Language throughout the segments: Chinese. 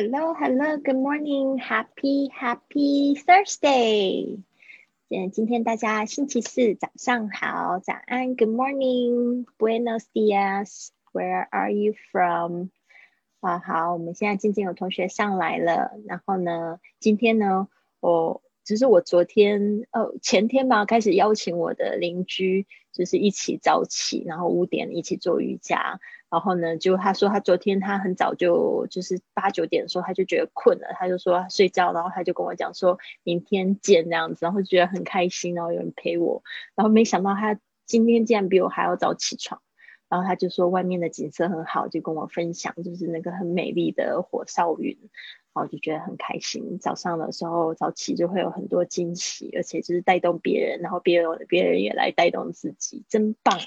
Hello, hello, good morning, happy, happy Thursday. 嗯，今天大家星期四早上好，早安，Good morning, Buenos dias. Where are you from? 啊，好，我们现在渐渐有同学上来了。然后呢，今天呢，我只是我昨天哦前天吧，开始邀请我的邻居，就是一起早起，然后五点一起做瑜伽。然后呢，就他说他昨天他很早就就是八九点的时候他就觉得困了，他就说睡觉，然后他就跟我讲说明天见这样子，然后觉得很开心，然后有人陪我，然后没想到他今天竟然比我还要早起床，然后他就说外面的景色很好，就跟我分享就是那个很美丽的火烧云，然后就觉得很开心。早上的时候早起就会有很多惊喜，而且就是带动别人，然后别人别人也来带动自己，真棒。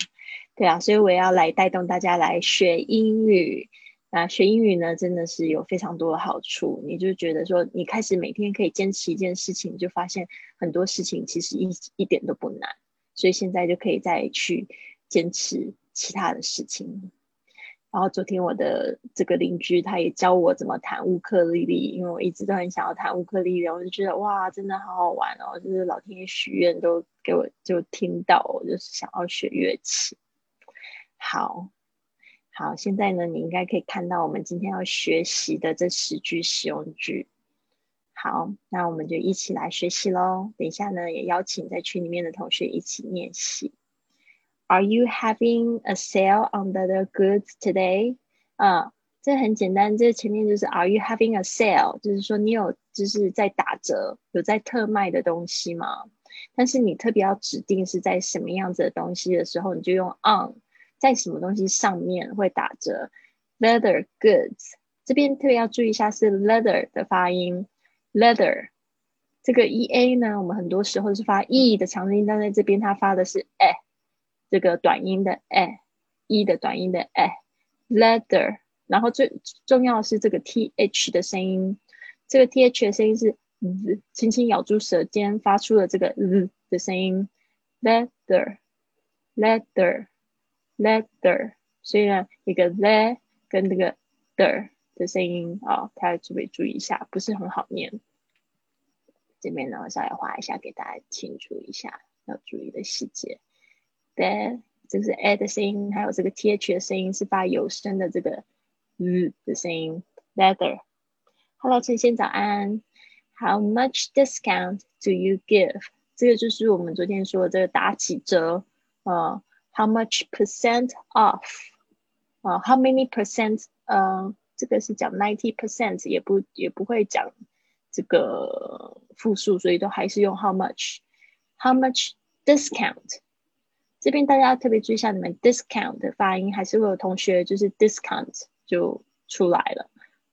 对啊，所以我要来带动大家来学英语。那学英语呢，真的是有非常多的好处。你就觉得说，你开始每天可以坚持一件事情，就发现很多事情其实一一点都不难。所以现在就可以再去坚持其他的事情。然后昨天我的这个邻居他也教我怎么弹乌克丽丽，因为我一直都很想要弹乌克丽丽，我就觉得哇，真的好好玩哦！就是老天爷许愿都给我就听到，我就是想要学乐器。好好，现在呢，你应该可以看到我们今天要学习的这十句实用句。好，那我们就一起来学习喽。等一下呢，也邀请在群里面的同学一起练习。Are you having a sale on the goods today？啊，这很简单，这前面就是 Are you having a sale？就是说你有就是在打折，有在特卖的东西吗？但是你特别要指定是在什么样子的东西的时候，你就用 on。在什么东西上面会打折？Leather goods 这边特别要注意一下是 leather 的发音，leather 这个 e a 呢，我们很多时候是发 e 的长音，但在这边它发的是 e，这个短音的 e，e 的短音的 e，leather。然后最重要的是这个 th 的声音，这个 th 的声音是 z，轻轻咬住舌尖发出了这个 z 的声音，leather，leather。leather，所以呢，一个 le 跟那个 the 的声音啊，大家注意注意一下，不是很好念。这边呢，我稍微画一下给大家清楚一下要注意的细节。the 这是 a 的声音，还有这个 th 的声音是发有声的这个 z 的声音。leather。Hello，陈先早安。How much discount do you give？这个就是我们昨天说的这个打几折啊。How much percent off？啊，How many percent？呃，这个是讲 ninety percent，也不也不会讲这个复数，所以都还是用 how much？How much discount？这边大家特别注意一下，你们 discount 的发音还是会有同学就是 discount 就出来了，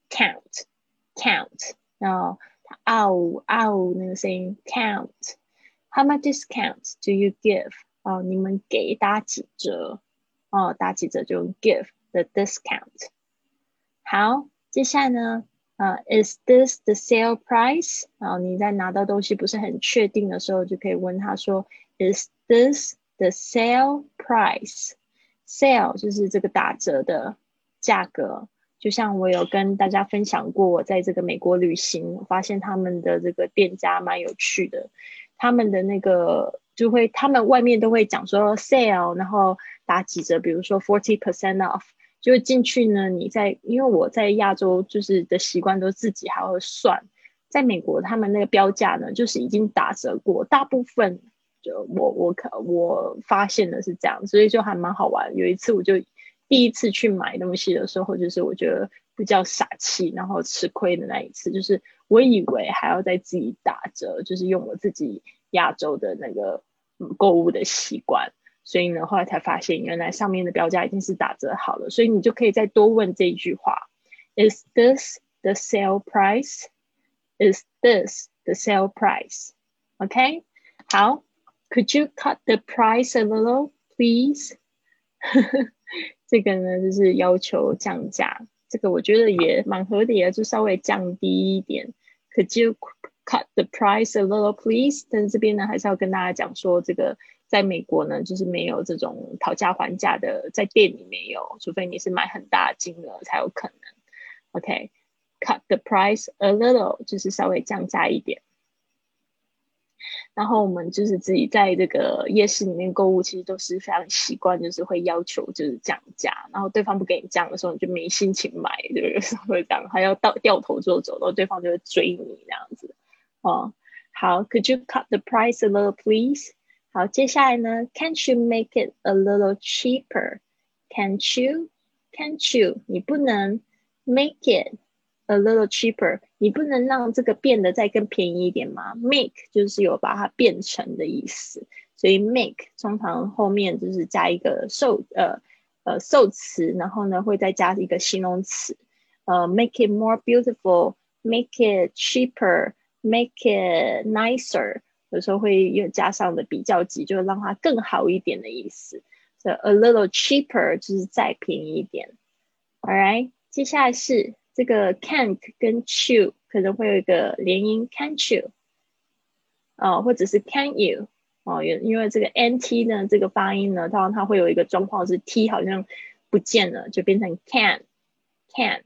count，count，然后 ow ow 那个声音 count，How much discount do you give？ 哦，你们给打几折？哦，打几折就 give the discount。好，接下来呢，啊，is this the sale price？然后你在拿到东西不是很确定的时候，就可以问他说，is this the sale price？sale 就是这个打折的价格。就像我有跟大家分享过，我在这个美国旅行，发现他们的这个店家蛮有趣的，他们的那个。就会，他们外面都会讲说 sale，然后打几折，比如说 forty percent off，就进去呢。你在，因为我在亚洲就是的习惯都自己还会算，在美国他们那个标价呢，就是已经打折过，大部分就我我可我发现的是这样，所以就还蛮好玩。有一次我就第一次去买东西的时候，就是我觉得比较傻气，然后吃亏的那一次，就是我以为还要再自己打折，就是用我自己亚洲的那个。购物的习惯，所以呢，后来才发现原来上面的标价已经是打折好了，所以你就可以再多问这一句话：Is this the sale price? Is this the sale price? OK，好，Could you cut the price a little, please？这个呢，就是要求降价，这个我觉得也蛮合理的，就稍微降低一点。Could you Cut the price a little, please。但是这边呢，还是要跟大家讲说，这个在美国呢，就是没有这种讨价还价的，在店里没有，除非你是买很大金额才有可能。OK，cut the price a little，就是稍微降价一点。然后我们就是自己在这个夜市里面购物，其实都是非常习惯，就是会要求就是降价。然后对方不给你降的时候，你就没心情买，就有时候会这样，还要到掉头就走，然后对方就会追你这样子。哦，好，Could you cut the price a little, please？好，接下来呢，Can't you make it a little cheaper？Can't you？Can't you？你不能 make it。A little cheaper，你不能让这个变得再更便宜一点吗？Make 就是有把它变成的意思，所以 make 通常后面就是加一个受呃呃受词，然后呢会再加一个形容词，呃 make it more beautiful，make it Make it nicer，有时候会又加上的比较级，就是让它更好一点的意思。So a little cheaper 就是再便宜一点。All right，接下来是。这个 can't 跟 chew 可能会有一个连音，can't you？哦，或者是 can you？哦，因因为这个 nt 呢，这个发音呢，它它会有一个状况是 t 好像不见了，就变成 can，can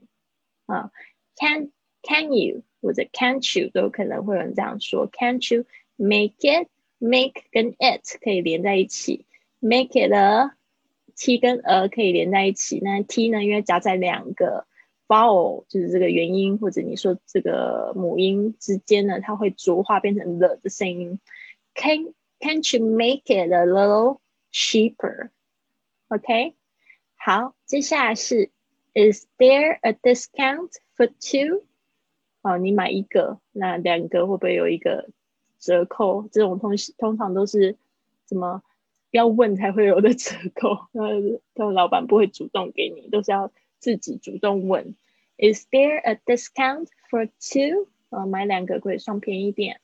啊，can can you 或者 can't you 都可能会有人这样说，can't you make it？make 跟 it 可以连在一起，make it a t 跟 a 可以连在一起，那 t 呢，因为夹在两个。vowel 就是这个元音，或者你说这个母音之间呢，它会浊化变成 the 的声音。Can can't you make it a little cheaper？OK，好，接下来是 Is there a discount for two？ 哦，你买一个，那两个会不会有一个折扣？这种东西通常都是怎么要问才会有的折扣？那那老板不会主动给你，都是要。自己主动问，Is there a discount for two？呃，买两个会算便宜点。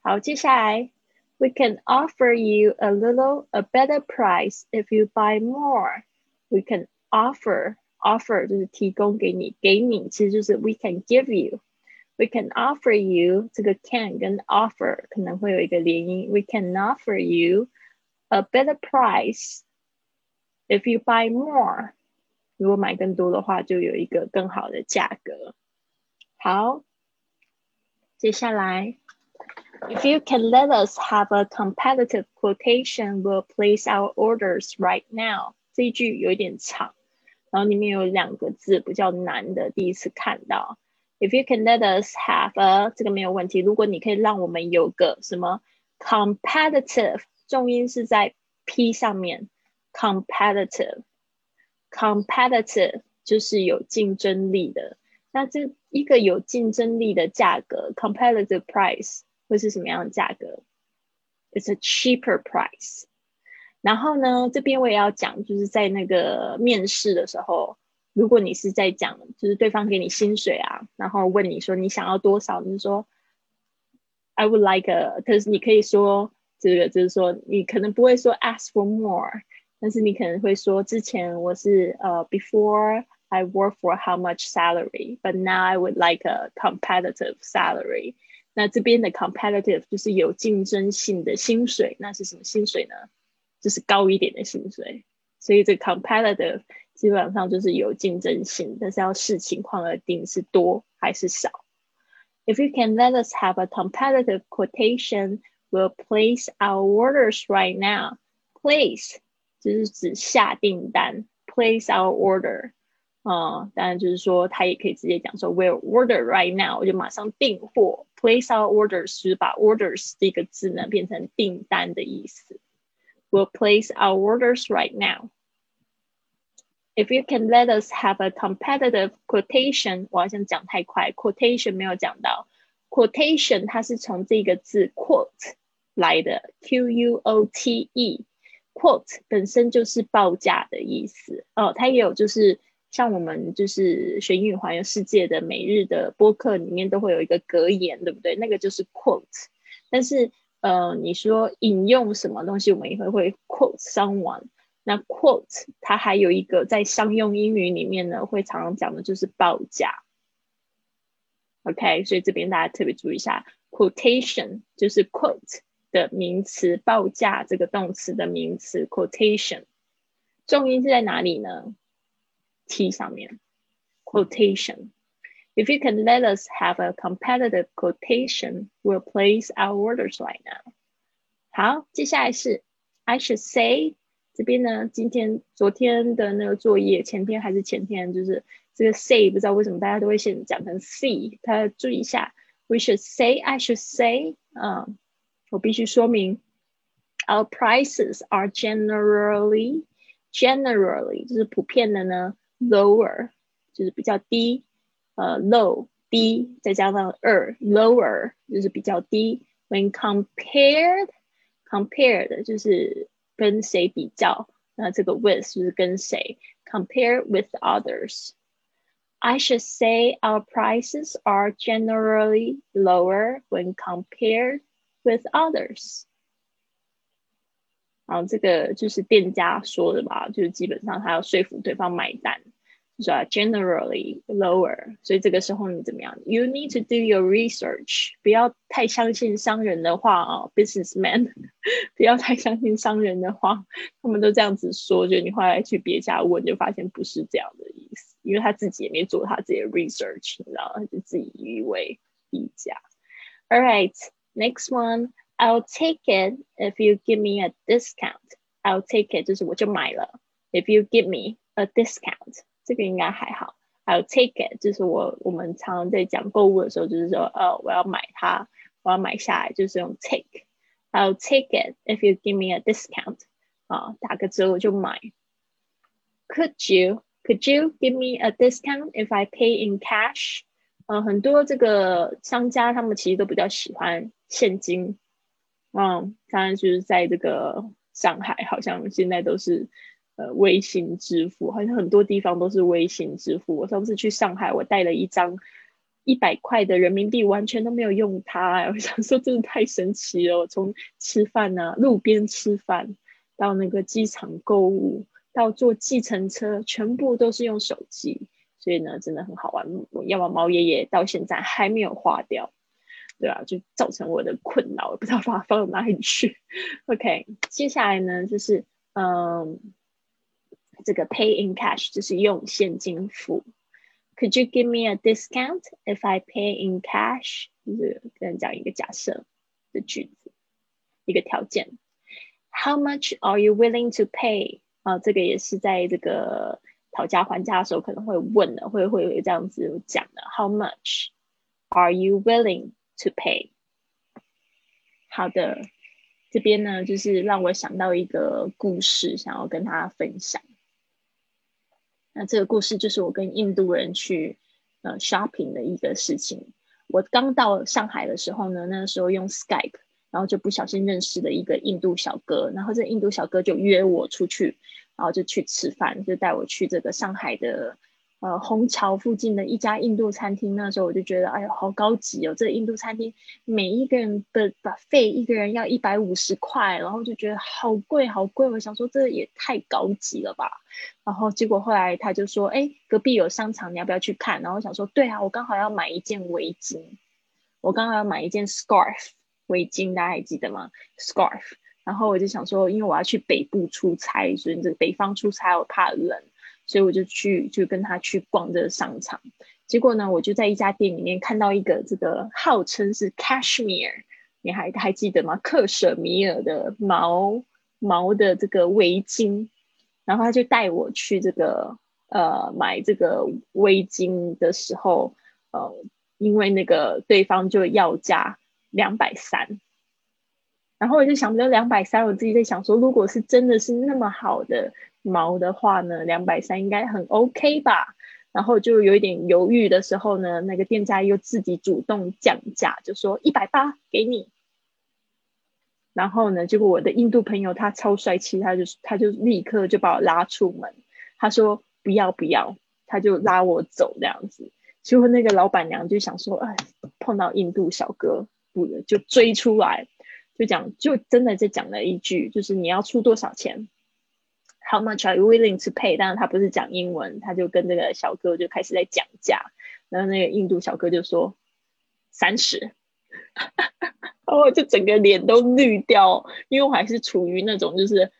好，接下来，We can offer you a little a better price if you buy more. We can offer offer 就是提供给你，给你其实就是 we can give you。We can offer you 这个 can 跟 offer 可能会有一个连音。We can offer you a better price if you buy more。如果买更多的话，就有一个更好的价格。好，接下来，If you can let us have a competitive quotation, we'll place our orders right now。这一句有一点长，然后里面有两个字比较难的，第一次看到。 If you can let us have a，这个没有问题。如果你可以让我们有个什么 competitive，重音是在 p 上面，competitive。Competitive 就是有竞争力的，那这一个有竞争力的价格，competitive price 会是什么样的价格？It's a cheaper price。然后呢，这边我也要讲，就是在那个面试的时候，如果你是在讲，就是对方给你薪水啊，然后问你说你想要多少，你说 I would like a，可是你可以说这个就是说你可能不会说 ask for more。但是你可能会说，之前我是呃，before I work for how much salary，but now I would like a competitive salary。那这边的 competitive 就是有竞争性的薪水，那是什么薪水呢？就是高一点的薪水。所以这个 competitive 基本上就是有竞争性，但是要视情况而定，是多还是少。If you can let us have a competitive quotation, we'll place our orders right now. Place 就是指下订单，place our order，啊，当然就是说，他也可以直接讲说，we'll order right now，我就马上订货。place our orders 就是把 orders 这个字呢变成订单的意思。We'll place our orders right now. If you can let us have a competitive quotation，我好像讲太快，quotation 没有讲到，quotation 它是从这个字 quote 来的，Q U O T E。quote 本身就是报价的意思哦，它也有就是像我们就是学英语环游世界的每日的播客里面都会有一个格言，对不对？那个就是 quote。但是呃，你说引用什么东西，我们也会会 quote someone。那 quote 它还有一个在商用英语里面呢，会常常讲的就是报价。OK，所以这边大家特别注意一下，quotation 就是 quote。的名词报价这个动词的名词 quotation，重音是在哪里呢？T 上面 quotation。If you can let us have a competitive quotation, we'll place our orders right now. 好，接下来是 I should say 这边呢，今天昨天的那个作业，前天还是前天，就是这个 say 不知道为什么大家都会先讲成 see，大家注意一下。We should say, I should say，嗯，我必须说明，Our prices are generally generally 就是普遍的呢，lower 就是比较低，呃，low 低，再加上 er lower 就是比较低。When compared compared 就是跟谁比较，那这个 with 就是跟谁，compare with others。I should say our prices are generally lower when compared with others。然后这个就是店家说的吧，就是基本上他要说服对方买单。 是吧？Generally lower，所以这个时候你怎么样？You need to do your research，不要太相信商人的话啊，businessman，不要太相信商人的话，他们都这样子说，就你后来去别家问，就发现不是这样的意思，因为他自己也没做他自己的 research，你知道，他就自己以为低价。All right, next one, I'll take it if you give me a discount. I'll take it 就是我就买了，if you give me a discount。 这个应该还好。还有 take it，就是我我们常常在讲购物的时候，就是说，呃，我要买它，我要买下来，就是用 take。还有 take it if you give me a discount，啊，打个折我就买。Could you could you give me a discount if I pay in cash？呃，很多这个商家他们其实都比较喜欢现金。嗯，当然就是在这个上海，好像现在都是。呃，微信支付好像很多地方都是微信支付。我上次去上海，我带了一张一百块的人民币，完全都没有用它。我想说，真的太神奇了！我从吃饭呢，路边吃饭，到那个机场购物，到坐计程车，全部都是用手机。所以呢，真的很好玩。我要么毛爷爷到现在还没有花掉，对啊，就造成我的困扰，不知道把它放到哪里去。OK，接下来呢，就是嗯。这个 pay in cash 就是用现金付。Could you give me a discount if I pay in cash？就是跟人讲一个假设的句子，一个条件。How much are you willing to pay？啊，这个也是在这个讨价还价的时候可能会问的，会会有这样子讲的。How much are you willing to pay？好的，这边呢就是让我想到一个故事，想要跟大家分享。那这个故事就是我跟印度人去呃 shopping 的一个事情。我刚到上海的时候呢，那时候用 Skype，然后就不小心认识了一个印度小哥，然后这印度小哥就约我出去，然后就去吃饭，就带我去这个上海的。呃，虹桥附近的一家印度餐厅，那时候我就觉得，哎呀，好高级哦！这印度餐厅每一个人的把费一个人要一百五十块，然后就觉得好贵，好贵。我想说，这也太高级了吧。然后结果后来他就说，哎，隔壁有商场，你要不要去看？然后我想说，对啊，我刚好要买一件围巾，我刚好要买一件 scarf 围巾，大家还记得吗？scarf。然后我就想说，因为我要去北部出差，所以这北方出差我怕冷。所以我就去，就跟他去逛这个商场。结果呢，我就在一家店里面看到一个这个号称是 cashmere，你还还记得吗？克什米尔的毛毛的这个围巾。然后他就带我去这个呃买这个围巾的时候，呃，因为那个对方就要价两百三。然后我就想不到两百三，我自己在想说，如果是真的是那么好的。毛的话呢，两百三应该很 OK 吧？然后就有一点犹豫的时候呢，那个店家又自己主动降价，就说一百八给你。然后呢，结果我的印度朋友他超帅气，他就他就立刻就把我拉出门，他说不要不要，他就拉我走这样子。结果那个老板娘就想说，哎，碰到印度小哥，不就追出来，就讲就真的就讲了一句，就是你要出多少钱？How much are you willing to pay？但是他不是讲英文，他就跟这个小哥就开始在讲价。然后那个印度小哥就说三十，然后就整个脸都绿掉，因为我还是处于那种就是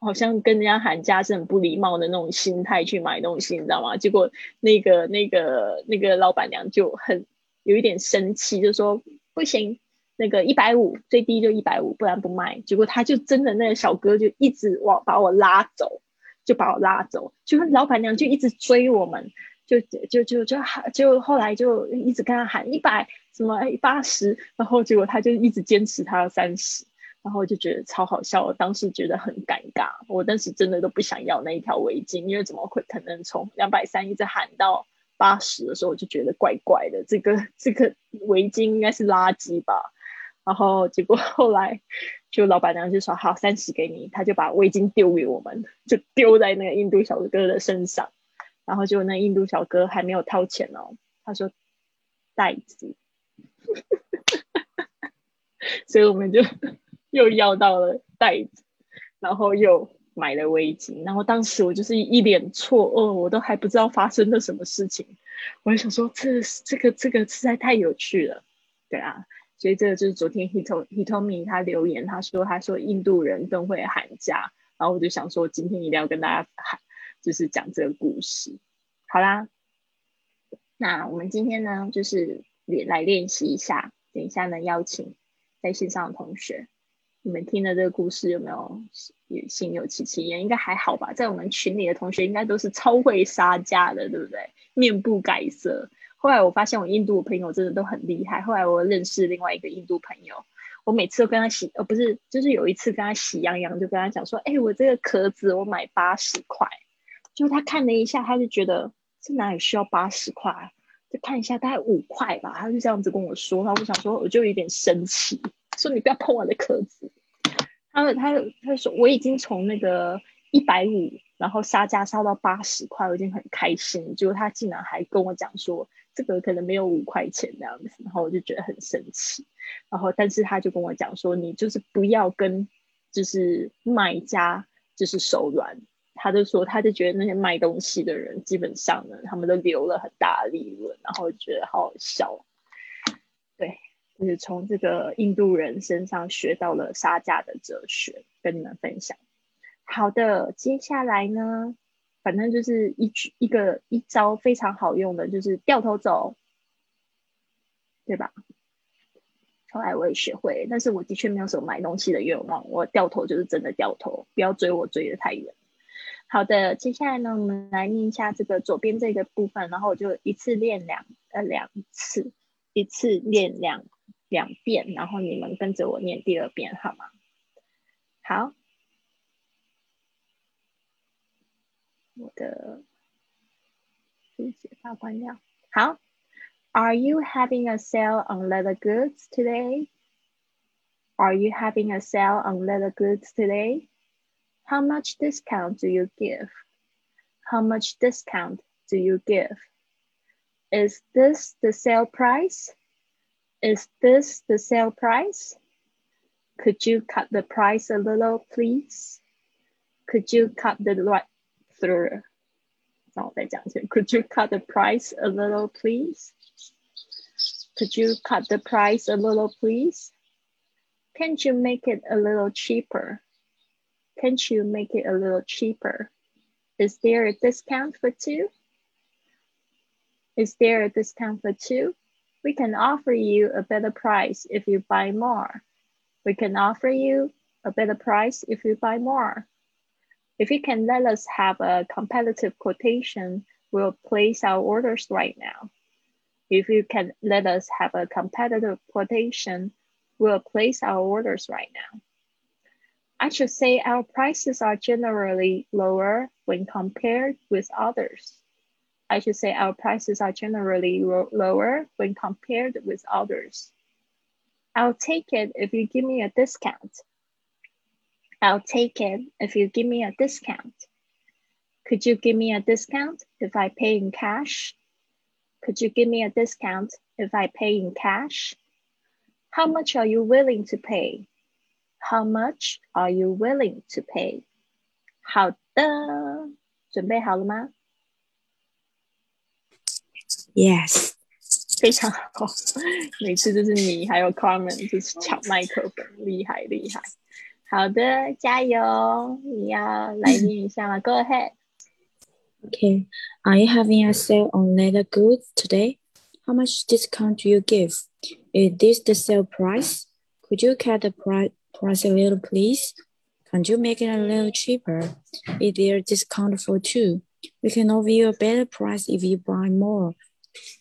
好像跟人家喊价是很不礼貌的那种心态去买东西，你知道吗？结果那个那个那个老板娘就很有一点生气，就说不行，那个一百五最低就一百五，不然不卖。结果他就真的那个小哥就一直往把我拉走，就把我拉走，就老板娘就一直追我们，就就就就喊，就后来就一直跟他喊一百什么八十，然后结果他就一直坚持他要三十。然后我就觉得超好笑，我当时觉得很尴尬，我当时真的都不想要那一条围巾，因为怎么会可能从两百三一直喊到八十的时候，我就觉得怪怪的，这个这个围巾应该是垃圾吧。然后结果后来就老板娘就说好三十给你，他就把围巾丢给我们，就丢在那个印度小哥的身上，然后就那印度小哥还没有掏钱哦，他说袋子，所以我们就。又要到了袋子，然后又买了围巾，然后当时我就是一脸错愕，我都还不知道发生了什么事情。我就想说，这这个这个实在太有趣了，对啊，所以这个就是昨天 Hito Hitomi 他留言，他说他说印度人更会喊价，然后我就想说今天一定要跟大家喊，就是讲这个故事。好啦，那我们今天呢，就是练来练习一下，等一下呢邀请在线上的同学。你们听的这个故事有没有也心有戚戚焉？应该还好吧。在我们群里的同学应该都是超会杀价的，对不对？面不改色。后来我发现我印度朋友真的都很厉害。后来我认识另外一个印度朋友，我每次都跟他喜，呃，不是，就是有一次跟他喜洋洋，就跟他讲说，哎，我这个壳子我买八十块，就他看了一下，他就觉得这哪里需要八十块？就看一下大概五块吧，他就这样子跟我说。然后我想说，我就有点生气。说你不要碰我的壳子，他他他说我已经从那个一百五，然后杀价杀到八十块，我已经很开心。结果他竟然还跟我讲说这个可能没有五块钱这样子，然后我就觉得很生气。然后但是他就跟我讲说，你就是不要跟就是卖家就是手软。他就说他就觉得那些卖东西的人基本上呢，他们都留了很大的利润，然后觉得好好笑。对。就是从这个印度人身上学到了杀价的哲学，跟你们分享。好的，接下来呢，反正就是一句一个一招非常好用的，就是掉头走，对吧？后来我也学会，但是我的确没有什么买东西的愿望，我掉头就是真的掉头，不要追我追的太远。好的，接下来呢，我们来念一下这个左边这个部分，然后我就一次练两呃两次，一次练两。两遍，然后你们跟着我念第二遍，好吗？好，我的书写把关掉。好，Are you having a sale on leather goods today? Are you having a sale on leather goods today? How much discount do you give? How much discount do you give? Is this the sale price? Is this the sale price? Could you cut the price a little, please? Could you cut the through? Could you cut the price a little, please? Could you cut the price a little, please? Can't you make it a little cheaper? Can't you make it a little cheaper? Is there a discount for two? Is there a discount for two? we can offer you a better price if you buy more. We can offer you a better price if you buy more. If you can let us have a competitive quotation, we'll place our orders right now. If you can let us have a competitive quotation, we'll place our orders right now. I should say our prices are generally lower when compared with others. I should say our prices are generally lower when compared with others. I'll take it if you give me a discount. I'll take it if you give me a discount. Could you give me a discount if I pay in cash? Could you give me a discount if I pay in cash? How much are you willing to pay? How much are you willing to pay? 好的，准备好了吗？Yes，非常好。每次就是你还有 Carmen 就是抢麦克风，厉害厉害。 好的，加油！你要来念一下吗？Go ahead. Okay. Are you having a sale on leather goods today? How much discount do you give? Is this the sale price? Could you cut the price price a little, please? Can't you make it a little cheaper? Is there a discount for two? We can offer you a better price if you buy more.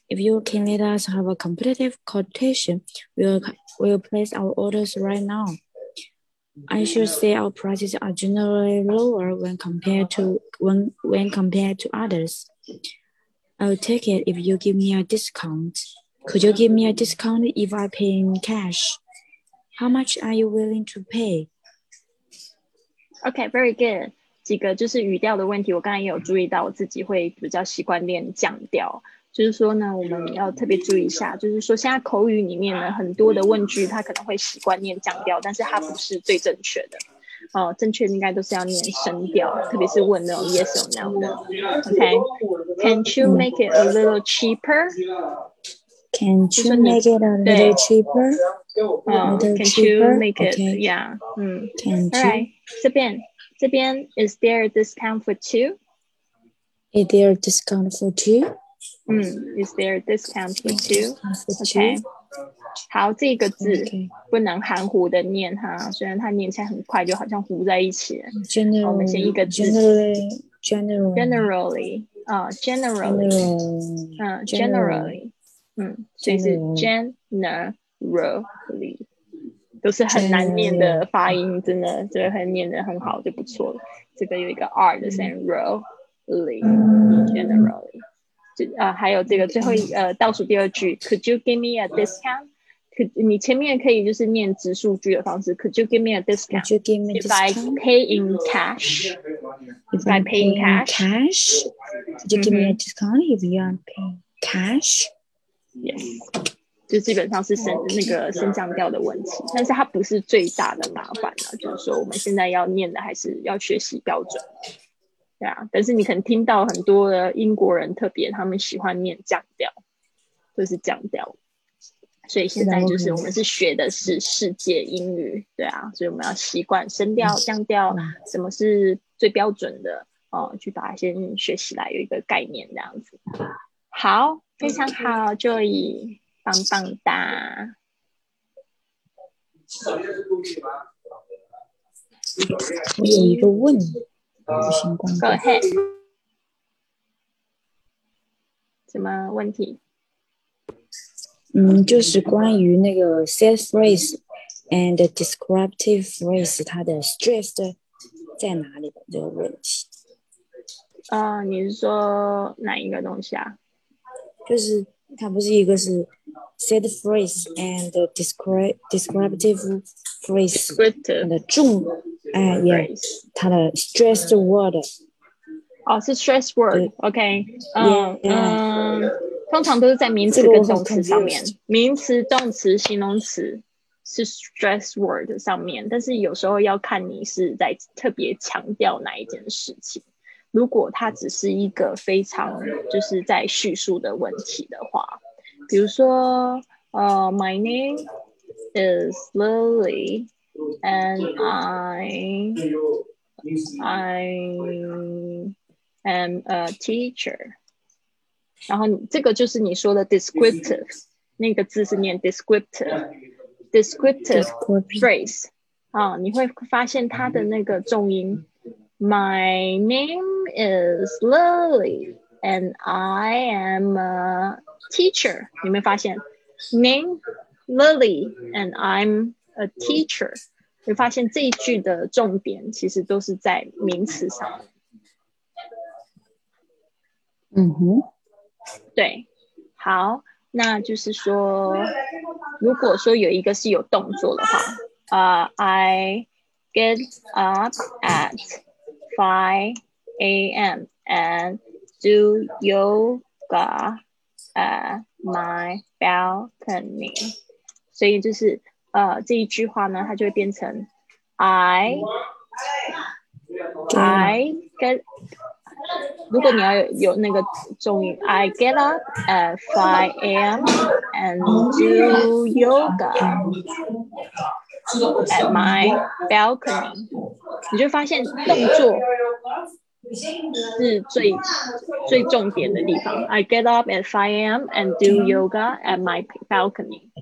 If you can let us have a competitive quotation, we'll, we'll place our orders right now. I should say our prices are generally lower when compared to when when compared to others. I'll take it if you give me a discount. Could you give me a discount if I pay in cash? How much are you willing to pay? Okay, very good. 几个就是语调的问题，我刚才也有注意到，我自己会比较习惯练降调。 就是说呢，我们要特别注意一下，就是说现在口语里面呢，很多的问句它可能会习惯念降调，但是它不是最正确的。哦，正确应该都是要念声调，特别是问那种 yes or no 的。OK，Can you make it a little cheaper? Can you make it a little cheaper? 嗯，Can you make it? Yeah，嗯，Alright，这边这边 Is there a discount for two? Is there a discount for two? 嗯，Is there discount for two? OK，好，这个字不能含糊的念哈，虽然它念起来很快，就好像糊在一起了。我们先一个字，generally，啊，generally，嗯，generally，嗯，所以是 generally，都是很难念的发音，真的，这个很念的很好就不错了。这个有一个 r 的声音，really，generally。就呃，还有这个最后一呃倒数第二句，Could you give me a discount？可你前面可以就是念直数句的方式，Could you give me a discount? Could you give me if I pay in cash? If I pay in cash? Could you give me a discount if you are paying cash? Yes，就基本上是升那个升降调的问题，但是它不是最大的麻烦了，就是说我们现在要念的还是要学习标准。对啊，但是你可能听到很多的英国人特别，他们喜欢念降调，就是降调。所以现在就是我们是学的是世界英语，对啊，所以我们要习惯声调、降调，什么是最标准的哦，去把它先学起来，有一个概念这样子。好，非常好，Joy，棒棒哒。我有一个问题。星光。Go ahead。什么问题？嗯，就是关于那个 set phrase and descriptive phrase，它的 stress 在哪里的这个问题。啊，你是说哪一个东西啊？就是它不是一个是 set phrase and descriptive phrase 它的重。哎，yes，它的 stressed word，哦，是 stress word，OK，嗯嗯，通常都是在名词跟动词上面，名词、动词、形容词是 stress word 上面，但是有时候要看你是在特别强调哪一件事情。如果它只是一个非常就是在叙述的问题的话，比如说，呃，My name is Lily。and I I am a teacher。然后这个就是你说的 descriptive，那个字是念 descriptive，descriptive phrase 啊，你会发现它的那个重音。My name is Lily and I am a teacher。有没有发现？Name Lily and I'm a teacher，会发现这一句的重点其实都是在名词上。嗯哼，对，好，那就是说，如果说有一个是有动作的话，啊、uh,，I get up at five a.m. and do yoga at my balcony，所以就是呃，这一句话呢，它就会变成 I I get。如果你要有有那个重音，I get up at five a.m. and do yoga。at my balcony，你就发现动作是最最重点的地方。I get up at 5 a.m. and do yoga at my balcony。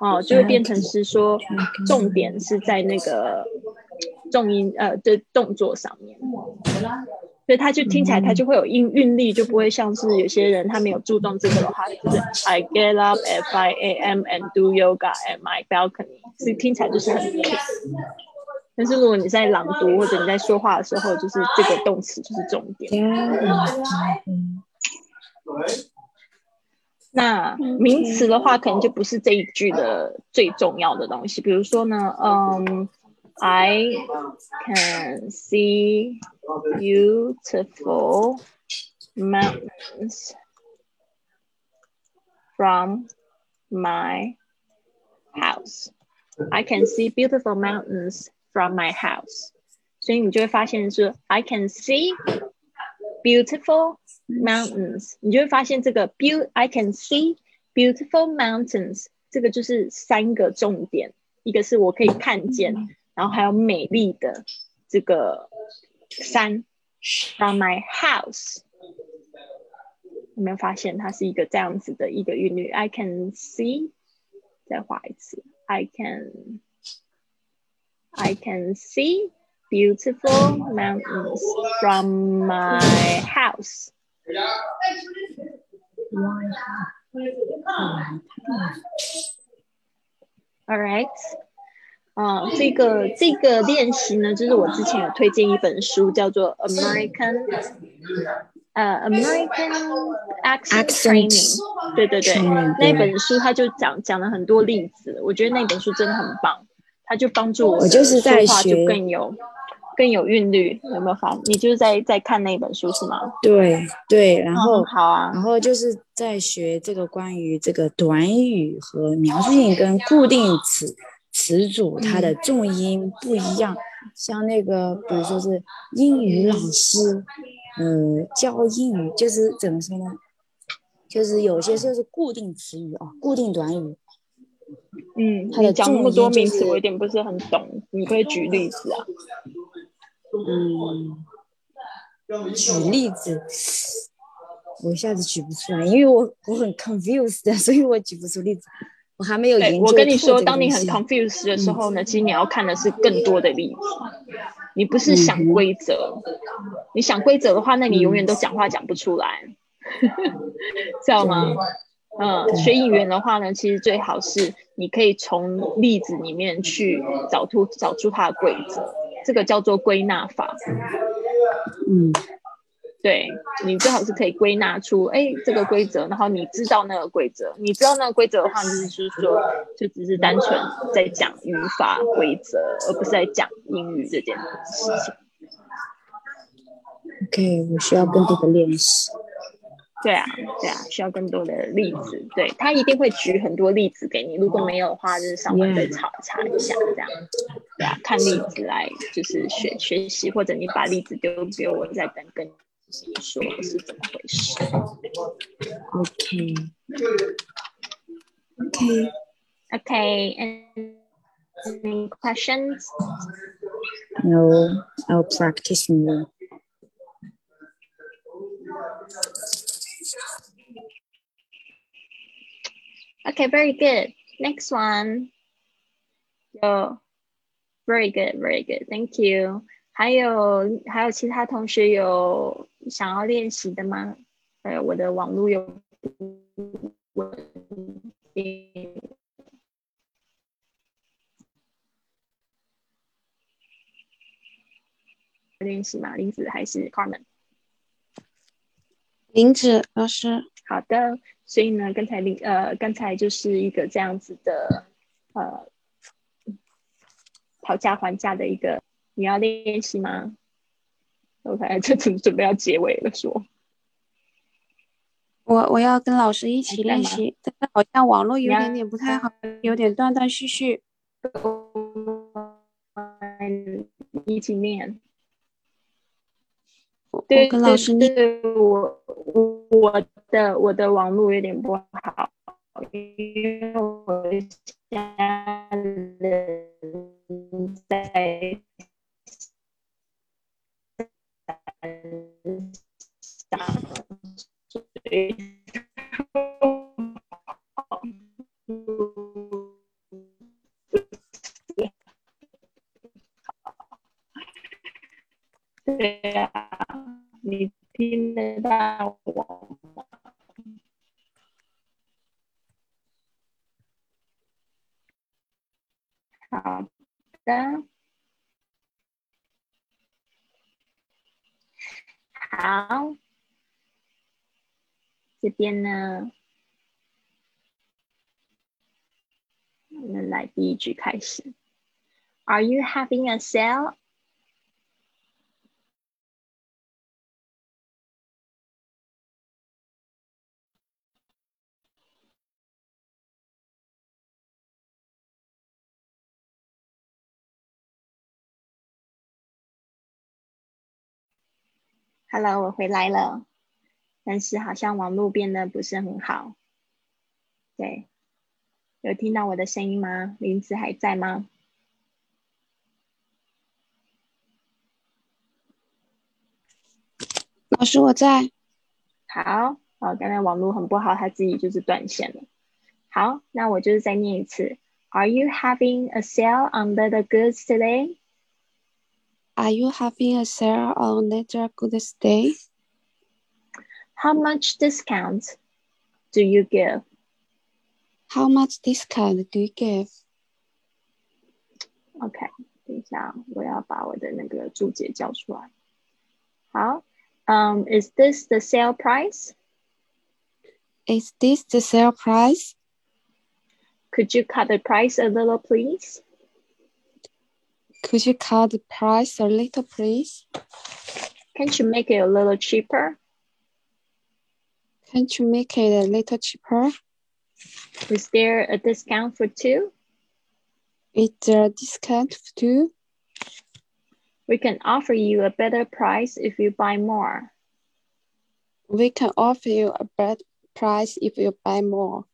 哦，就会变成是说重点是在那个重音呃的动作上面。所以他就听起来，他就会有韵韵律，就不会像是有些人他没有注重这个的话，就是 I get up at five a.m. and do yoga at my balcony，所以听起来就是很 kiss。但是如果你在朗读或者你在说话的时候，就是这个动词就是重点。那名词的话，可能就不是这一句的最重要的东西。比如说呢，嗯。I can see beautiful mountains from my house. I can see beautiful mountains from my house. 所以你就会发现是 I can see beautiful mountains，你就会发现这个 beau I can see beautiful mountains，这个就是三个重点，一个是我可以看见。然后还有美丽的这个山，from my house，有没有发现它是一个这样子的一个韵律？I can see，再画一次，I can，I can see beautiful mountains from my house. All right. 啊，这个这个练习呢，就是我之前有推荐一本书，叫做 American，呃，American Accent Training。对对对，那本书他就讲讲了很多例子，我觉得那本书真的很棒，他就帮助我就是在学更有更有韵律。有没有发？你就是在在看那本书是吗？对对，然后好啊，然后就是在学这个关于这个短语和描述性跟固定词。词组它的重音不一样，像那个，比如说是英语老师，呃，教英语就是怎么说呢？就是有些时候是固定词语啊，固定短语。嗯，他的讲那么多名词，我有点不是很懂，你可以举例子啊？嗯，举例子，我一下子举不出来，因为我我很 confused，所以我举不出例子。我还没有研究。我跟你说，当你很 confused 的时候呢，其实你要看的是更多的例子。你不是想规则，你想规则的话，那你永远都讲话讲不出来，知道吗？嗯，学语言的话呢，其实最好是你可以从例子里面去找出找出它的规则，这个叫做归纳法。嗯。对你最好是可以归纳出，哎，这个规则，然后你知道那个规则，你知道那个规则的话，就是就是说，就只是单纯在讲语法规则，而不是在讲英语这件事情。OK，我需要更多的练习。对啊，对啊，需要更多的例子。对他一定会举很多例子给你，如果没有的话，就是稍微再查查一下，这样。对啊，看例子来就是学学习，或者你把例子丢给我，再等更。说是怎么回事？OK Okay. OK any questions? No, I'll practice more. Okay, very good. Next one. Yo, very good, very good. Thank you. 还有还有其他同学有想要练习的吗？呃，我的网络有稳定。练习吗？林子还是 Carmen？林子老师，好的。所以呢，刚才林呃，刚才就是一个这样子的呃，讨价还价的一个。你要练习吗？OK，这准准备要结尾了，说。我我要跟老师一起练习，但是好像网络有点点不太好，有点断断续续。一起练。对，跟老师练。我我的我的网络有点不好，因为我家人在想随对呀、你听得到我吗？好的，好，这边呢，我们来第一句开始。Are you having a sale? Hello，我回来了，但是好像网络变得不是很好。对，有听到我的声音吗？林子还在吗？老师我在。好，哦，刚才网络很不好，它自己就是断线了。好，那我就是再念一次。Are you having a sale on leather goods today? Are you having a sale on leather goods today? How much discount do you give? How much discount do you give? OK，等一下，我要把我的那个注解叫出来。好，嗯、um,，Is this the sale price? Is this the sale price? Could you cut the price a little, please? Could you cut the price a little, please? Can't you make it a little cheaper? Can't you make it a little cheaper? Is there a discount for two? Is there a discount for two? We can offer you a better price if you buy more. We can offer you a better price if you buy more.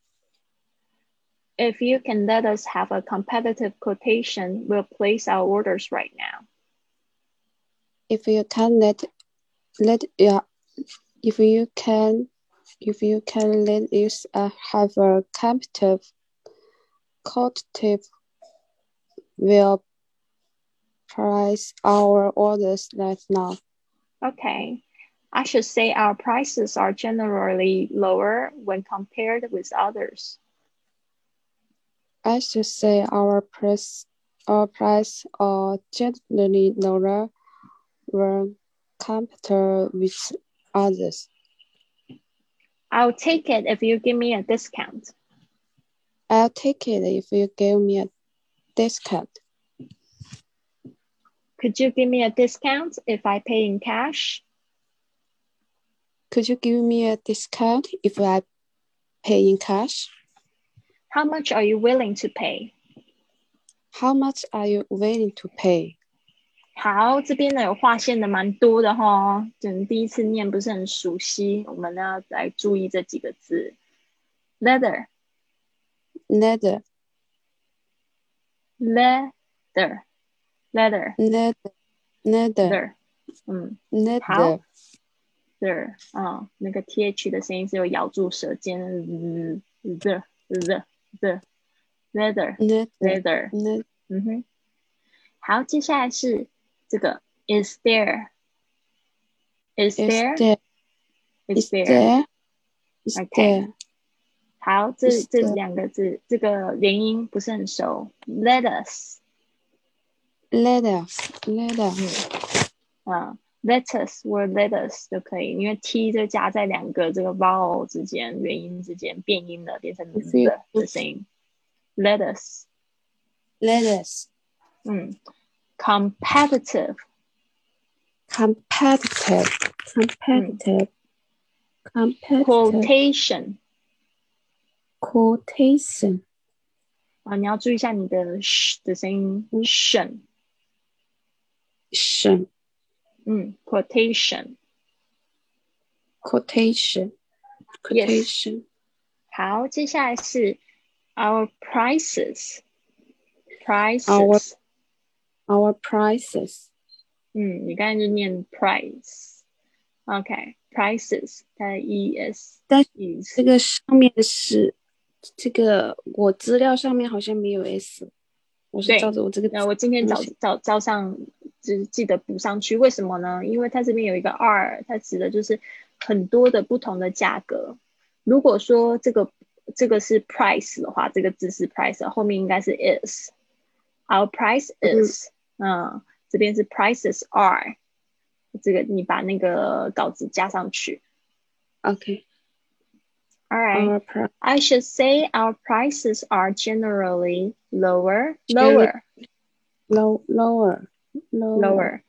If you can let us have a competitive quotation, we'll place our orders right now. If you can let let yeah, if you can if you can let us uh, have a competitive quotative will price our orders right now. Okay. I should say our prices are generally lower when compared with others. I should say our price our price are generally lower when compared with others. I'll take it if you give me a discount. I'll take it if you give me a discount. Could you give me a discount if I pay in cash? Could you give me a discount if I pay in cash? How much are you willing to pay? How much are you willing to pay? 好，这边呢有划线的蛮多的哈，等第一次念不是很熟悉，我们呢来注意这几个字：leather、 Leather, leather、leather、 leather, leather, leather，嗯 leather, ，leather，啊，那个 th 的声音是有咬住舌尖的，the the The leather leather. 嗯哼，好，接下来是这个 is there。Is there? Is there? Is Okay. there? 好，这这?两个字，这个连音不是很熟。Let us，Leather, leather. 啊 ，let us 或 let us 都可以，因为 t 就夹在两个这个 vowel 之间，元音之间变音了，变成 Is it- the 的声音。Let us， Letters. 嗯，competitive， Competitive, competitive, competitive. quotation， Quotation. 啊，你要注意一下你的 sh 的声音，tion， Quotation. 嗯，quotation。 Quotation. Quotation. 好，接下来是 Our prices, prices. Our our prices. 嗯，你刚才就念 price。OK，prices，它的 es，但是这个上面是这个我资料上面好像没有 s，我是照着我这个。那我今天早早早上 只记得补上去，为什么呢？因为它这边有一个 r，它指的就是很多的不同的价格。如果说这个这个是 price 的话，这个字是 price，后面应该是 is。Our price is，嗯，这边是 prices are。这个你把那个稿子加上去。Okay. All right. I should say our prices are generally lower, lower, low, lower, lower, lower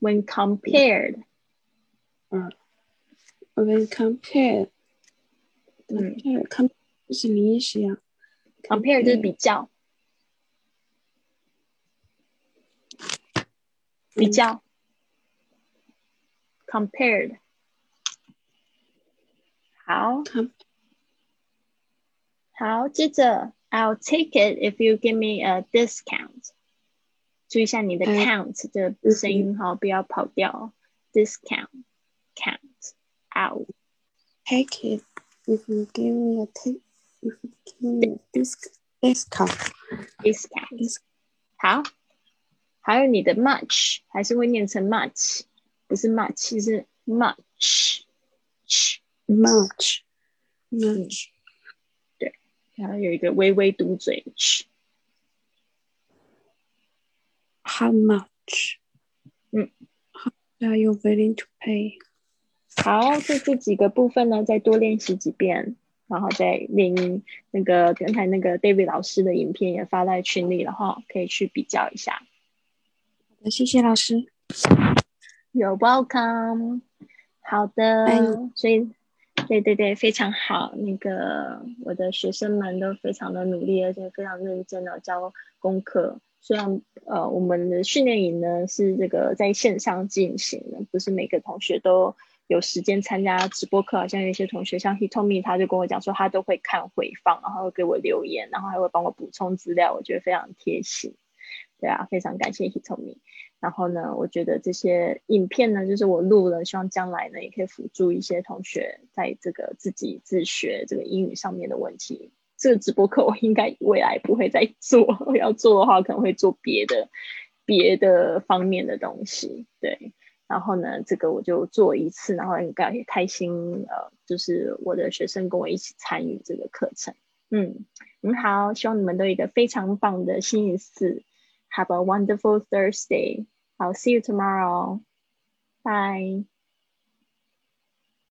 when compared. Uh, when compared. 嗯，compare 是什么意思呀？compare 就是比较，比较。compared 好，好，接着 I'll take it if you give me a discount。 注意一下你的 count 的声音哈，不要跑掉。discount count out take it if you give me a take if you give me a discount discount 好，还有你的 much 还是会念成 much。不是 much，是 much，much，much，对，然后有一个微微嘟嘴 ，how much？嗯，How，Are you willing to pay？好，就这几个部分呢，再多练习几遍，然后再练音。那个刚才那个 David 老师的影片也发在群里了哈，可以去比较一下。好的，谢谢老师。You're welcome。好的，所以对对对，非常好。那个我的学生们都非常的努力，而且非常认真的教功课。虽然呃，我们的训练营呢是这个在线上进行的，不是每个同学都有时间参加直播课。好像有些同学，像 Hitomi，他就跟我讲说，他都会看回放，然后给我留言，然后还会帮我补充资料，我觉得非常贴心。对啊，非常感谢 Hitomi。然后呢，我觉得这些影片呢，就是我录了，希望将来呢也可以辅助一些同学在这个自己自学这个英语上面的问题。这个直播课我应该未来不会再做，要做的话可能会做别的别的方面的东西。对，然后呢，这个我就做一次，然后很开开心，呃，就是我的学生跟我一起参与这个课程。嗯，很好，希望你们都有一个非常棒的星期四。Have a wonderful Thursday. 好 see you tomorrow. Bye.